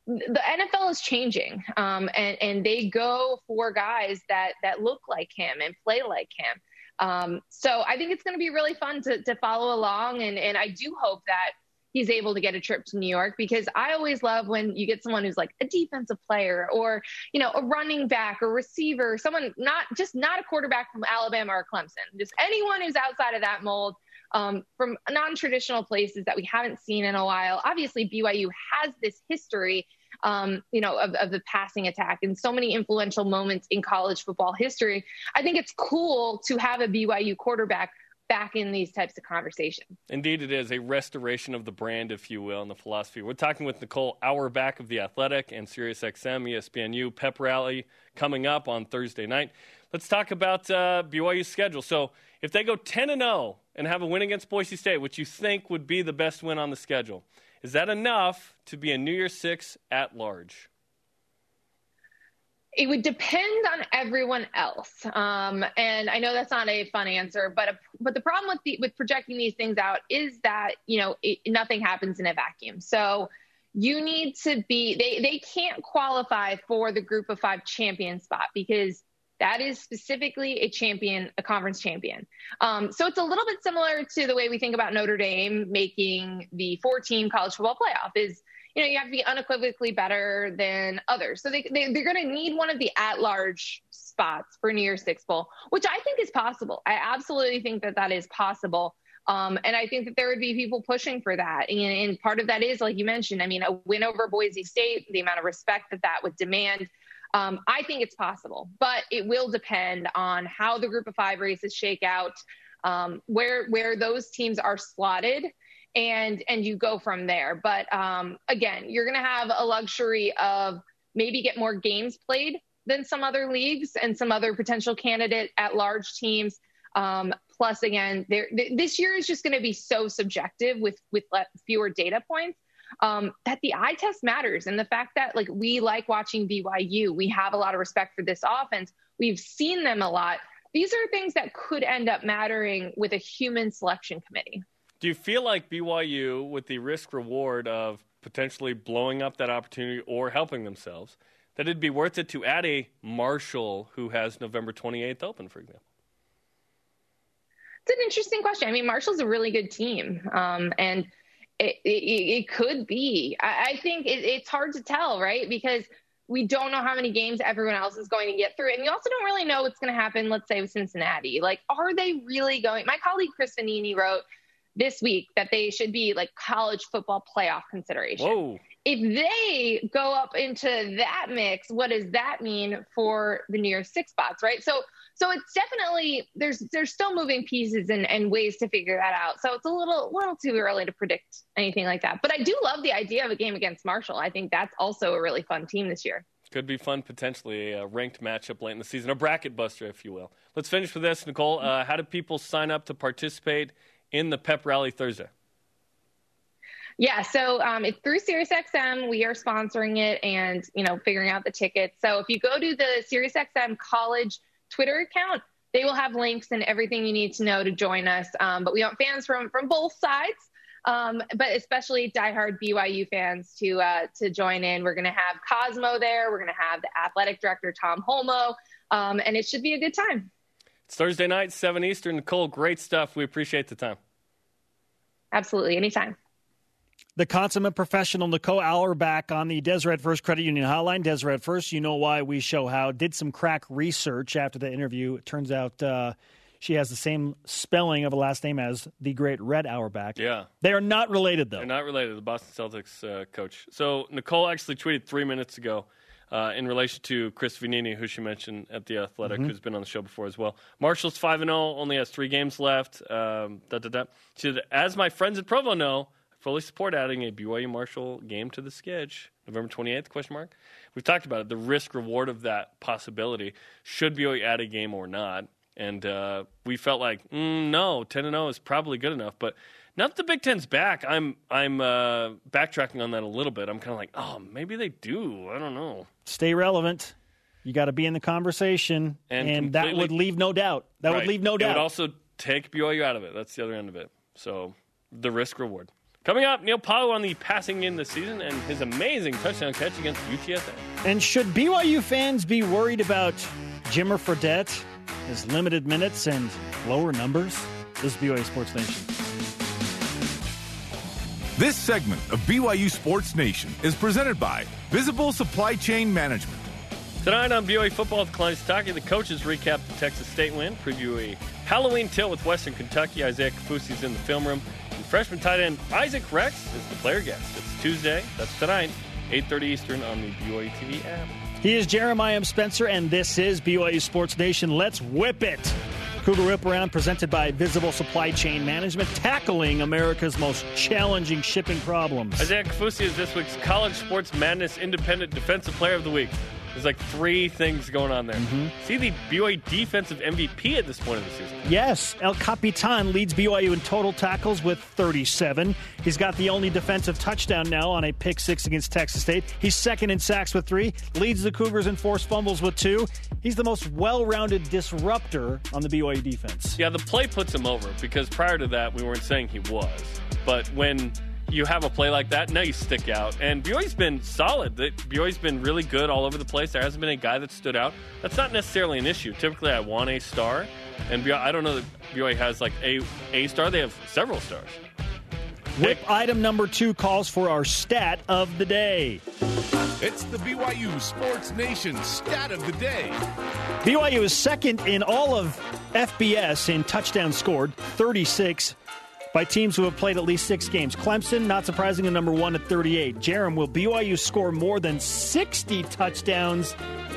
the NFL is changing, um, and and they go for guys that that look like him and play like him. Um, so I think it's going to be really fun to to follow along, and and I do hope that he's able to get a trip to New York because I always love when you get someone who's like a defensive player or, you know, a running back or receiver, someone not just not a quarterback from Alabama or Clemson, just anyone who's outside of that mold um, from non traditional places that we haven't seen in a while. Obviously, BYU has this history. Um, you know, of, of the passing attack and so many influential moments in college football history. I think it's cool to have a BYU quarterback back in these types of conversations. Indeed, it is a restoration of the brand, if you will, and the philosophy. We're talking with Nicole Auerbach of The Athletic and SiriusXM, ESPNU pep rally coming up on Thursday night. Let's talk about uh, BYU's schedule. So, if they go 10 and 0 and have a win against Boise State, which you think would be the best win on the schedule, is that enough to be a New Year's Six at large? It would depend on everyone else, um, and I know that's not a fun answer, but a, but the problem with the, with projecting these things out is that you know it, nothing happens in a vacuum. So you need to be they they can't qualify for the Group of Five champion spot because that is specifically a champion, a conference champion. Um, so it's a little bit similar to the way we think about Notre Dame making the four-team college football playoff. Is you know, you have to be unequivocally better than others. So they, they, they're going to need one of the at large spots for New Year's Six Bowl, which I think is possible. I absolutely think that that is possible. Um, and I think that there would be people pushing for that. And, and, part of that is, like you mentioned, I mean, a win over Boise State, the amount of respect that that would demand. Um, I think it's possible, but it will depend on how the group of five races shake out, um, where where those teams are slotted, and and you go from there. But um, again, you're going to have a luxury of maybe get more games played than some other leagues and some other potential candidate at large teams. Um, plus, again, th- this year is just going to be so subjective with with fewer data points. Um, that the eye test matters, and the fact that like we like watching BYU, we have a lot of respect for this offense. We've seen them a lot. These are things that could end up mattering with a human selection committee. Do you feel like BYU, with the risk reward of potentially blowing up that opportunity or helping themselves, that it'd be worth it to add a Marshall who has November 28th open, for example? It's an interesting question. I mean, Marshall's a really good team, um, and it, it, it, could be. I, I think it, it's hard to tell, right? Because we don't know how many games everyone else is going to get through. And you also don't really know what's going to happen, let's say, with Cincinnati. Like, are they really going? My colleague Chris Vannini wrote this week that they should be like college football playoff consideration. Whoa. If they go up into that mix, what does that mean for the New Year's Six spots, right? So, so it's definitely there's there's still moving pieces and, and ways to figure that out. So it's a little little too early to predict anything like that. But I do love the idea of a game against Marshall. I think that's also a really fun team this year. Could be fun, potentially a ranked matchup late in the season, a bracket buster, if you will. Let's finish with this, Nicole. Uh, how do people sign up to participate in the pep rally Thursday? Yeah, so um, it's through SiriusXM. We are sponsoring it and you know figuring out the tickets. So if you go to the SiriusXM College Twitter account, they will have links and everything you need to know to join us. Um, but we want fans from from both sides, um, but especially diehard BYU fans to uh, to join in. We're going to have Cosmo there. We're going to have the athletic director Tom Holmoe, um, and it should be a good time. It's Thursday night, 7 Eastern. Nicole, great stuff. We appreciate the time. Absolutely. Anytime. The consummate professional Nicole Auerbach on the Deseret First Credit Union hotline. Deseret First, you know why we show how. Did some crack research after the interview. It turns out uh, she has the same spelling of a last name as the great Red Auerbach. Yeah. They are not related, though. They're not related, the Boston Celtics uh, coach. So Nicole actually tweeted three minutes ago uh, in relation to Chris Vannini, who she mentioned at the Athletic, mm-hmm. who's been on the show before as well. Marshall's five and zero, oh, only has three games left. Um, da, da, da. She said, as my friends at Provo know, I fully support adding a BYU Marshall game to the sketch. November twenty eighth? Question mark. We've talked about it. The risk reward of that possibility. Should BYU add a game or not? And uh, we felt like mm, no, ten and zero oh is probably good enough, but now that the Big Ten's back, I'm I'm uh, backtracking on that a little bit. I'm kind of like, oh, maybe they do. I don't know. Stay relevant. You got to be in the conversation, and, and that would leave no doubt. That right. would leave no doubt. It would also take BYU out of it. That's the other end of it. So the risk reward. Coming up, Neil Pau'u on the passing in the season and his amazing touchdown catch against UTSA. And should BYU fans be worried about Jimmer Fredette, his limited minutes and lower numbers? This is BYU Sports Nation. This segment of BYU Sports Nation is presented by Visible Supply Chain Management. Tonight on BYU Football with Kalani Sitake, the coaches recap the Texas State win, preview a Halloween tilt with Western Kentucky. Isaiah Kaufusi is in the film room. And freshman tight end Isaac Rex is the player guest. It's Tuesday. That's tonight, 8.30 Eastern on the BYU TV app. He is Jeremiah M. Spencer, and this is BYU Sports Nation. Let's whip it. Cougar Rip Around presented by Visible Supply Chain Management, tackling America's most challenging shipping problems. Isaiah Kaufusi is this week's College Sports Madness Independent Defensive Player of the Week. There's like three things going on there. Mm-hmm. See the BYU defensive MVP at this point of the season. Yes, El Capitan leads BYU in total tackles with 37. He's got the only defensive touchdown now on a pick six against Texas State. He's second in sacks with three, leads the Cougars in forced fumbles with two. He's the most well rounded disruptor on the BYU defense. Yeah, the play puts him over because prior to that, we weren't saying he was. But when you have a play like that, now you stick out. And BYU's been solid. BYU's been really good all over the place. There hasn't been a guy that stood out. That's not necessarily an issue. Typically, I want a star, and BYU, I don't know that BYU has like a a star. They have several stars. Whip item number two calls for our stat of the day. It's the BYU Sports Nation stat of the day. BYU is second in all of FBS in touchdowns scored, 36 by teams who have played at least six games. Clemson, not surprising, surprisingly, number one at 38. Jarom, will BYU score more than 60 touchdowns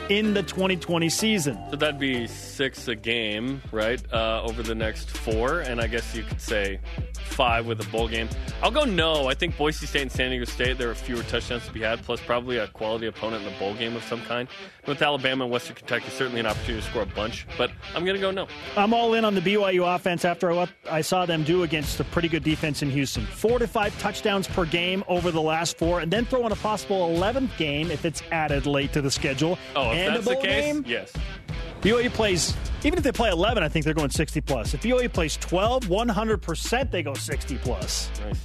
in the 2020 season? So that'd be six a game, right? Uh, over the next four, and I guess you could say five with a bowl game. I'll go no. I think Boise State and San Diego State, there are fewer touchdowns to be had, plus probably a quality opponent in the bowl game of some kind. With Alabama and Western Kentucky, certainly an opportunity to score a bunch, but I'm going to go no. I'm all in on the BYU offense after what I saw them do against a pretty good defense in Houston. Four to five touchdowns per game over the last four, and then throw in a possible 11th game if it's added late to the schedule. Oh, if and that's the case, game. yes. BYU plays, even if they play 11, I think they're going 60 plus. If BYU plays 12, 100% they go 60 plus. Nice.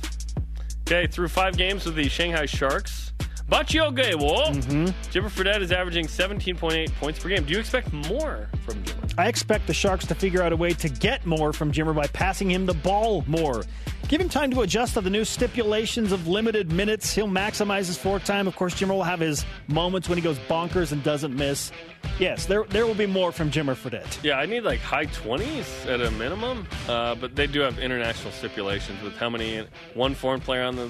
Okay, through five games with the Shanghai Sharks, Bachio Gaewo, mm-hmm. Jimmer Fredette is averaging 17.8 points per game. Do you expect more from Jimmer? I expect the Sharks to figure out a way to get more from Jimmer by passing him the ball more. Give him time to adjust to the new stipulations of limited minutes. He'll maximize his fork time. Of course, Jimmer will have his moments when he goes bonkers and doesn't miss. Yes, there there will be more from Jimmer Fredette. Yeah, I need like high 20s at a minimum, uh, but they do have international stipulations with how many one foreign player on the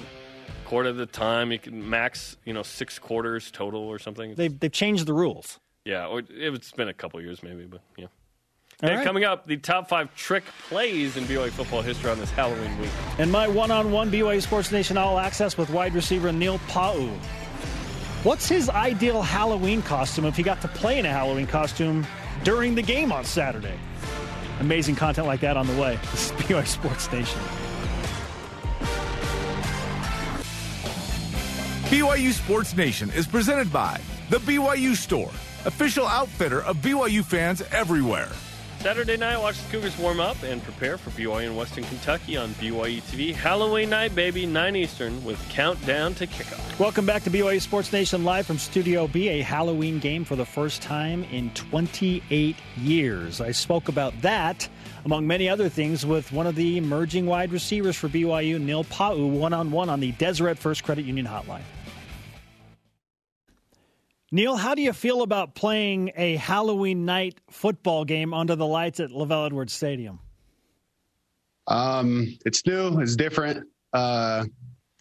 court at the time. You can max, you know, six quarters total or something. They've, they've changed the rules. Yeah, it's been a couple years maybe, but yeah. And right. coming up, the top five trick plays in BYU football history on this Halloween week. And my one-on-one BYU Sports Nation All Access with wide receiver Neil Pau'u. What's his ideal Halloween costume if he got to play in a Halloween costume during the game on Saturday? Amazing content like that on the way. This is [LAUGHS] BYU Sports Nation. BYU Sports Nation is presented by The BYU Store, official outfitter of BYU fans everywhere. Saturday night, watch the Cougars warm up and prepare for BYU and Western Kentucky on BYU TV. Halloween night, baby, 9 Eastern, with countdown to kickoff. Welcome back to BYU Sports Nation live from Studio B, a Halloween game for the first time in 28 years. I spoke about that, among many other things, with one of the emerging wide receivers for BYU, Neil Pau'u, one on one on the Deseret First Credit Union Hotline. Neil, how do you feel about playing a Halloween night football game under the lights at LaVell Edwards Stadium? Um, it's new, it's different. Uh,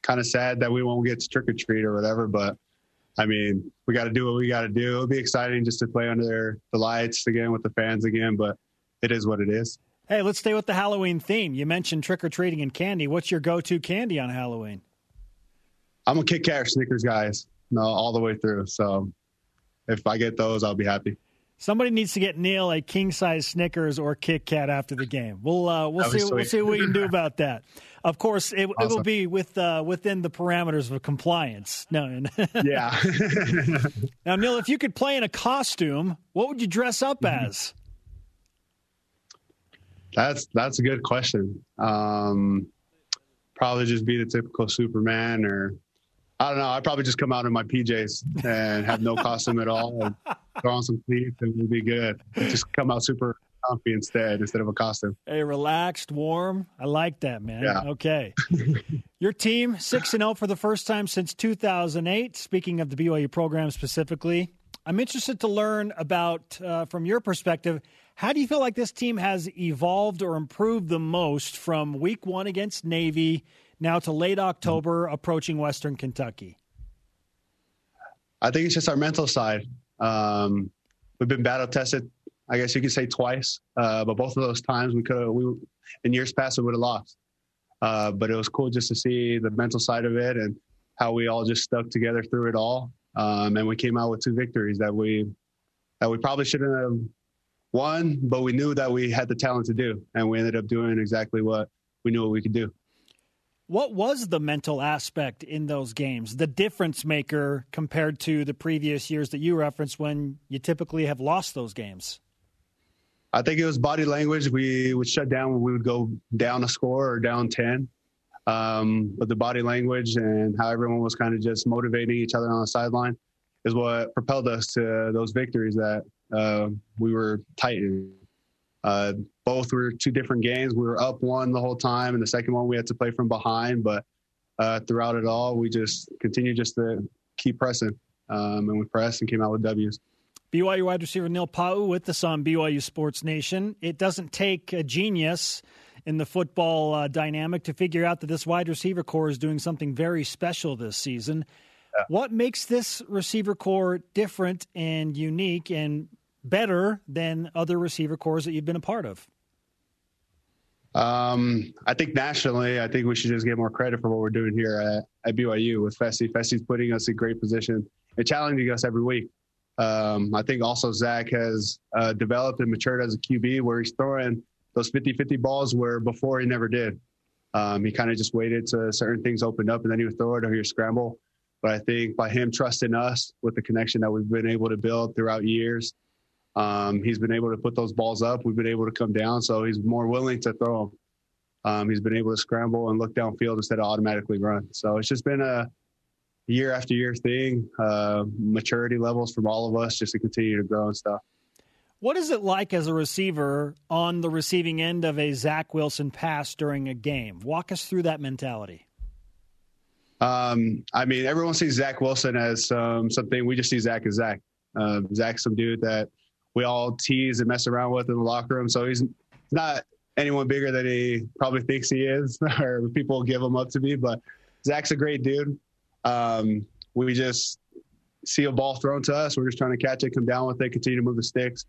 kind of sad that we won't get to trick or treat or whatever, but I mean, we got to do what we got to do. It'll be exciting just to play under the lights again with the fans again, but it is what it is. Hey, let's stay with the Halloween theme. You mentioned trick or treating and candy. What's your go to candy on Halloween? I'm a Kit Kat or Snickers guys, no, all the way through. So if I get those, I'll be happy. Somebody needs to get Neil a king size Snickers or Kit Kat after the game. We'll uh, we'll see we'll see what we can do about that. Of course, it, awesome. it will be with uh, within the parameters of compliance. No, yeah. [LAUGHS] now, Neil, if you could play in a costume, what would you dress up mm-hmm. as? That's that's a good question. Um, probably just be the typical Superman or I don't know. I'd probably just come out in my PJs and have no costume at all and [LAUGHS] throw on some cleats and we'd be good. Just come out super comfy instead instead of a costume. Hey, relaxed, warm. I like that, man. Yeah. Okay. [LAUGHS] Your team, 6 and 0 for the first time since 2008. Speaking of the BYU program specifically, I'm interested to learn about, uh, from your perspective, how do you feel like this team has evolved or improved the most from week one against Navy now to late October approaching Western Kentucky? I think it's just our mental side. Um, we've been battle tested, I guess you could say twice, uh, but both of those times we could we in years past we would have lost. Uh, but it was cool just to see the mental side of it and how we all just stuck together through it all. Um, and we came out with two victories that we that we probably shouldn't have won, but we knew that we had the talent to do, and we ended up doing exactly what we knew what we could do. What was the mental aspect in those games, the difference maker compared to the previous years that you referenced when you typically have lost those games? I think it was body language. We would shut down when we would go down a score or down 10. Um, but the body language and how everyone was kind of just motivating each other on the sideline is what propelled us to those victories that uh, we were tight in. Uh, both were two different games. We were up one the whole time, and the second one we had to play from behind. But uh, throughout it all, we just continued just to keep pressing, um, and we pressed and came out with W's. BYU wide receiver Neil Pau'u with us on BYU Sports Nation. It doesn't take a genius in the football uh, dynamic to figure out that this wide receiver core is doing something very special this season. Yeah. What makes this receiver core different and unique and better than other receiver cores that you've been a part of? Um, I think nationally, I think we should just get more credit for what we're doing here at, at BYU with Fesi. Fesi's putting us in great position and challenging us every week. Um, I think also Zach has uh, developed and matured as a QB where he's throwing those 50 50 balls where before he never did. Um, he kind of just waited to certain things open up and then he would throw it or he would scramble. But I think by him trusting us with the connection that we've been able to build throughout years, um, he's been able to put those balls up. We've been able to come down, so he's more willing to throw them. Um, he's been able to scramble and look downfield instead of automatically run. So it's just been a year after year thing, uh, maturity levels from all of us just to continue to grow and stuff. What is it like as a receiver on the receiving end of a Zach Wilson pass during a game? Walk us through that mentality. Um, I mean, everyone sees Zach Wilson as um, something. We just see Zach as Zach. Uh, Zach's some dude that we all tease and mess around with in the locker room. So he's not anyone bigger than he probably thinks he is, [LAUGHS] or people give him up to be. But Zach's a great dude. Um, we just see a ball thrown to us. We're just trying to catch it, come down with it, continue to move the sticks,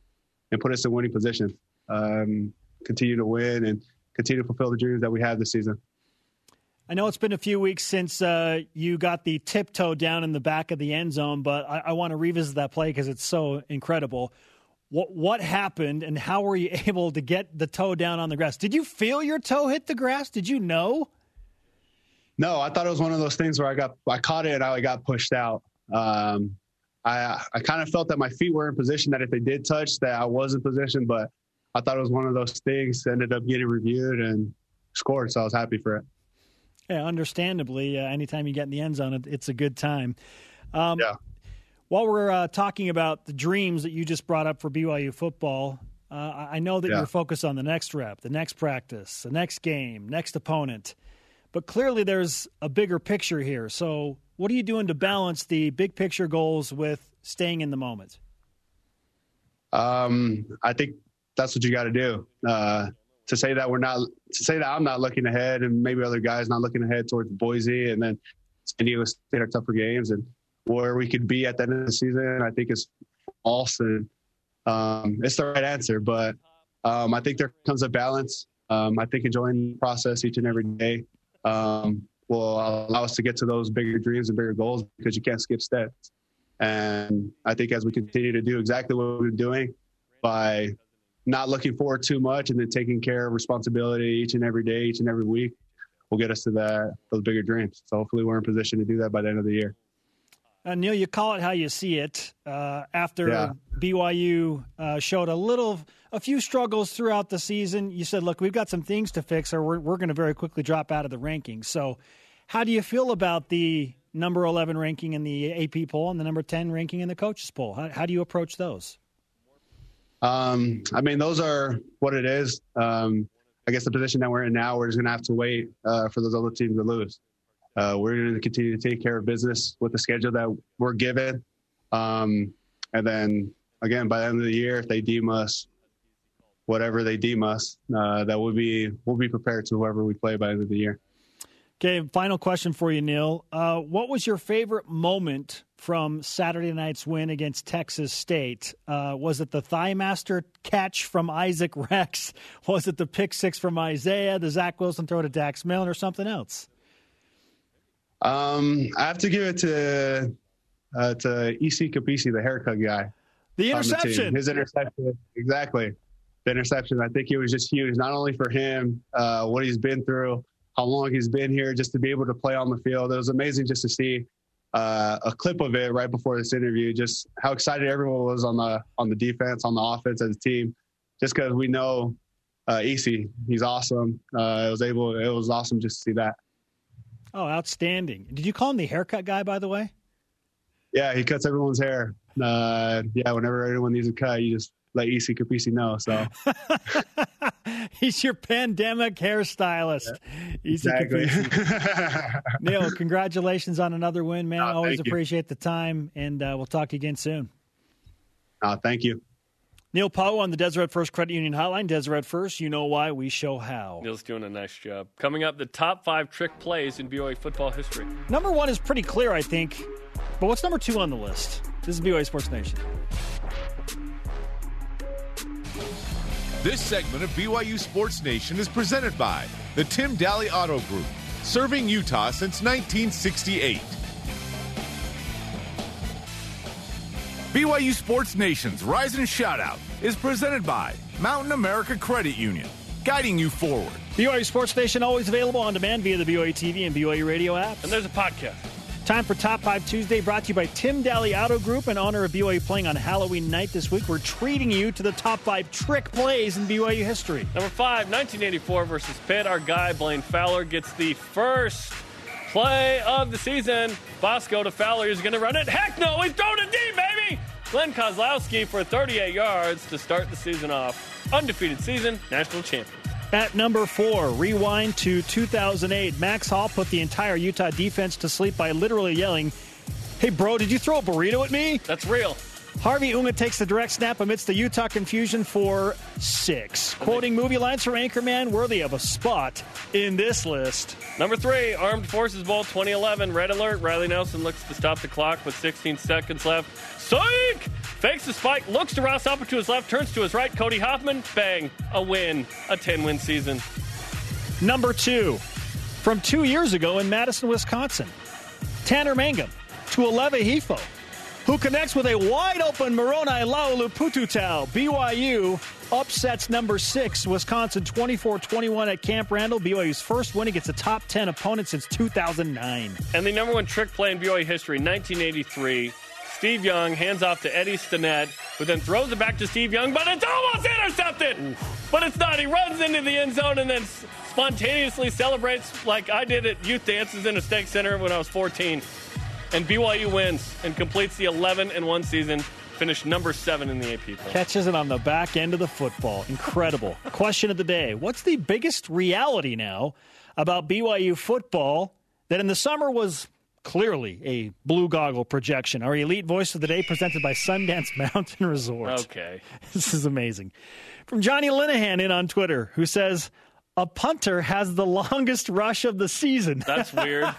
and put us in winning position. Um, continue to win and continue to fulfill the dreams that we have this season. I know it's been a few weeks since uh, you got the tiptoe down in the back of the end zone, but I, I want to revisit that play because it's so incredible. What what happened and how were you [LAUGHS] able to get the toe down on the grass? Did you feel your toe hit the grass? Did you know? No, I thought it was one of those things where I got I caught it and I got pushed out. Um, I I kind of felt that my feet were in position that if they did touch that I was in position, but I thought it was one of those things. Ended up getting reviewed and scored, so I was happy for it. Yeah, understandably, uh, anytime you get in the end zone, it, it's a good time. Um, yeah. While we're uh, talking about the dreams that you just brought up for BYU football, uh, I know that yeah. you're focused on the next rep, the next practice, the next game, next opponent. But clearly, there's a bigger picture here. So, what are you doing to balance the big picture goals with staying in the moment? Um, I think that's what you got to do. Uh, to say that we're not, to say that I'm not looking ahead, and maybe other guys not looking ahead towards Boise, and then San Diego State are tougher games, and where we could be at the end of the season, I think is. And um, it's the right answer, but um, I think there comes a balance. Um, I think enjoying the process each and every day um, will allow us to get to those bigger dreams and bigger goals because you can't skip steps. And I think as we continue to do exactly what we're doing by not looking forward too much and then taking care of responsibility each and every day, each and every week, will get us to that those bigger dreams. So hopefully we're in position to do that by the end of the year. Uh, Neil, you call it how you see it. Uh, after Yeah. BYU uh, showed a little, a few struggles throughout the season, you said, "Look, we've got some things to fix, or we're, we're going to very quickly drop out of the rankings." So, how do you feel about the number eleven ranking in the AP poll and the number ten ranking in the coaches poll? How, how do you approach those? Um, I mean, those are what it is. Um, I guess the position that we're in now, we're just going to have to wait uh, for those other teams to lose. Uh, we're going to continue to take care of business with the schedule that we're given. Um, and then, again, by the end of the year, if they deem us whatever they deem us, uh, that will be we'll be prepared to whoever we play by the end of the year. Okay, final question for you, Neil. Uh, what was your favorite moment from Saturday night's win against Texas State? Uh, was it the thigh master catch from Isaac [LAUGHS] Rex? Was it the pick six from Isaiah, the Zach Wilson throw to Dax Milne, or something else? Um, I have to give it to uh, to EC Kaufusi, the haircut guy. The on the interception. His interception, exactly. The interception. I think it was just huge, not only for him, uh, what he's been through, how long he's been here, just to be able to play on the field. It was amazing just to see uh, a clip of it right before this interview. Just how excited everyone was on the on the defense, on the offense as a team. Just because we know uh, EC, he's awesome. Uh, it was able. It was awesome just to see that. Oh, outstanding. Did you call him the haircut guy, by the way? Yeah, he cuts everyone's hair. Uh, yeah, whenever anyone needs a cut, you just let EC Kaufusi know. So [LAUGHS] He's your pandemic hairstylist. Easy exactly. [LAUGHS] Neil, congratulations on another win, man. Oh, Always thank you. appreciate the time, and uh, we'll talk again soon. uh, thank you. Neil Pau'u on the Deseret First Credit Union Hotline. Deseret First, you know why, we show how. Neil's doing a nice job. Coming up, the top five trick plays in BYU football history. Number one is pretty clear, I think. But what's number two on the list? This is BYU Sports Nation. This segment of BYU Sports Nation is presented by the Tim Dahle Auto Group, serving Utah since 1968. BYU Sports Nation's Rise and Shoutout is presented by Mountain America Credit Union, guiding you forward. BYU Sports Nation always available on demand via the BYU TV and BYU radio apps. And there's a podcast. Time for Top 5 Tuesday, brought to you by Tim Dahle Auto Group in honor of BYU playing on Halloween night this week. We're treating you to the top five trick plays in BYU history. Number five, 1984 versus Pitt. Our guy, Blaine Fowler, gets the first play of the season. Bosco to Fowler. He's going to run it. Heck no, he's throwing it deep, baby! Glenn Kozlowski for 38 yards to start the season off. Undefeated season, national champion. At number four, rewind to 2008. Max Hall put the entire Utah defense to sleep by literally yelling, Hey, bro, did you throw a burrito at me? That's real. Harvey Unga takes the direct snap amidst the Utah confusion for six. Quoting movie lines from Anchorman, worthy of a spot in this list. Number three, Armed Forces Bowl 2011. Red alert. Riley Nelson looks to stop the clock with 16 seconds left. Psych! Fakes the spike, looks to Ross Apo to his left, turns to his right. Cody Hoffman, bang, a win, a 10 win season. Number two, from two years ago in Madison, Wisconsin, Tanner Mangum to Aleva Hifo, who connects with a wide open Moroni Laulu Pututau. BYU upsets number six, Wisconsin 24 21 at Camp Randall. BYU's first win against a top 10 opponent since 2009. And the number one trick play in BYU history, 1983. Steve Young hands off to Eddie Stinnett, who then throws it back to Steve Young, but it's almost intercepted. But it's not. He runs into the end zone and then spontaneously celebrates like I did at youth dances in a stake center when I was 14. And BYU wins and completes the 11 and 1 season, finished number seven in the AP poll. Catches it on the back end of the football. Incredible. Question of the day What's the biggest reality now about BYU football that in the summer was clearly a blue goggle projection? Our elite voice of the day presented by Sundance [LAUGHS] Mountain Resort. Okay. This is amazing. From Johnny Linehan in on Twitter, who says, A punter has the [LAUGHS] longest rush of the season. That's [LAUGHS] weird.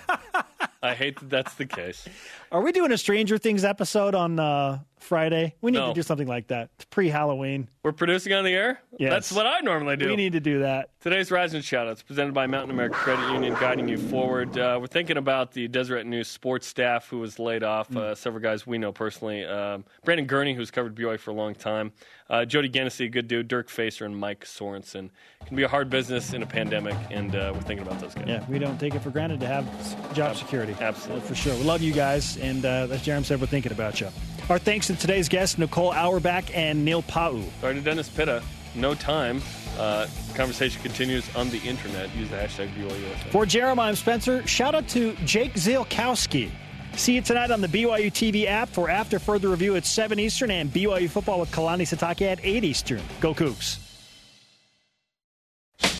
I hate that that's the case. Are we doing a Stranger Things episode on uh, Friday. We need No. to do something like that. It's pre-Halloween. We're producing on the air? Yes. That's what I normally do. We need to do that. Today's Rise and Shoutouts presented by Mountain America Credit Union, guiding you forward. Uh, we're thinking about the Deseret News sports staff who was laid off. Uh, several guys we know personally. Um, Brandon Gurney, who's covered BYU for a long time. Uh, Jody Genessy, a good dude. Dirk Facer and Mike Sorensen. It can be a hard business in a pandemic, and uh, we're thinking about those guys. Yeah, we don't take it for granted to have job security. Absolutely. For sure. We love you guys, and uh, as Jarom said, we're thinking about you. Our thanks to today's guests, Nicole Auerbach and Neil Pau'u. Sorry to Dennis Pitta. No time. Uh, conversation continues on the internet. Use the hashtag BYUSA. For Jeremiah Spencer, shout out to Jake Zielkowski. See you tonight on the BYU TV app for After Further Review at 7 Eastern and BYU Football with Kalani Sitake at 8 Eastern. Go Cougs.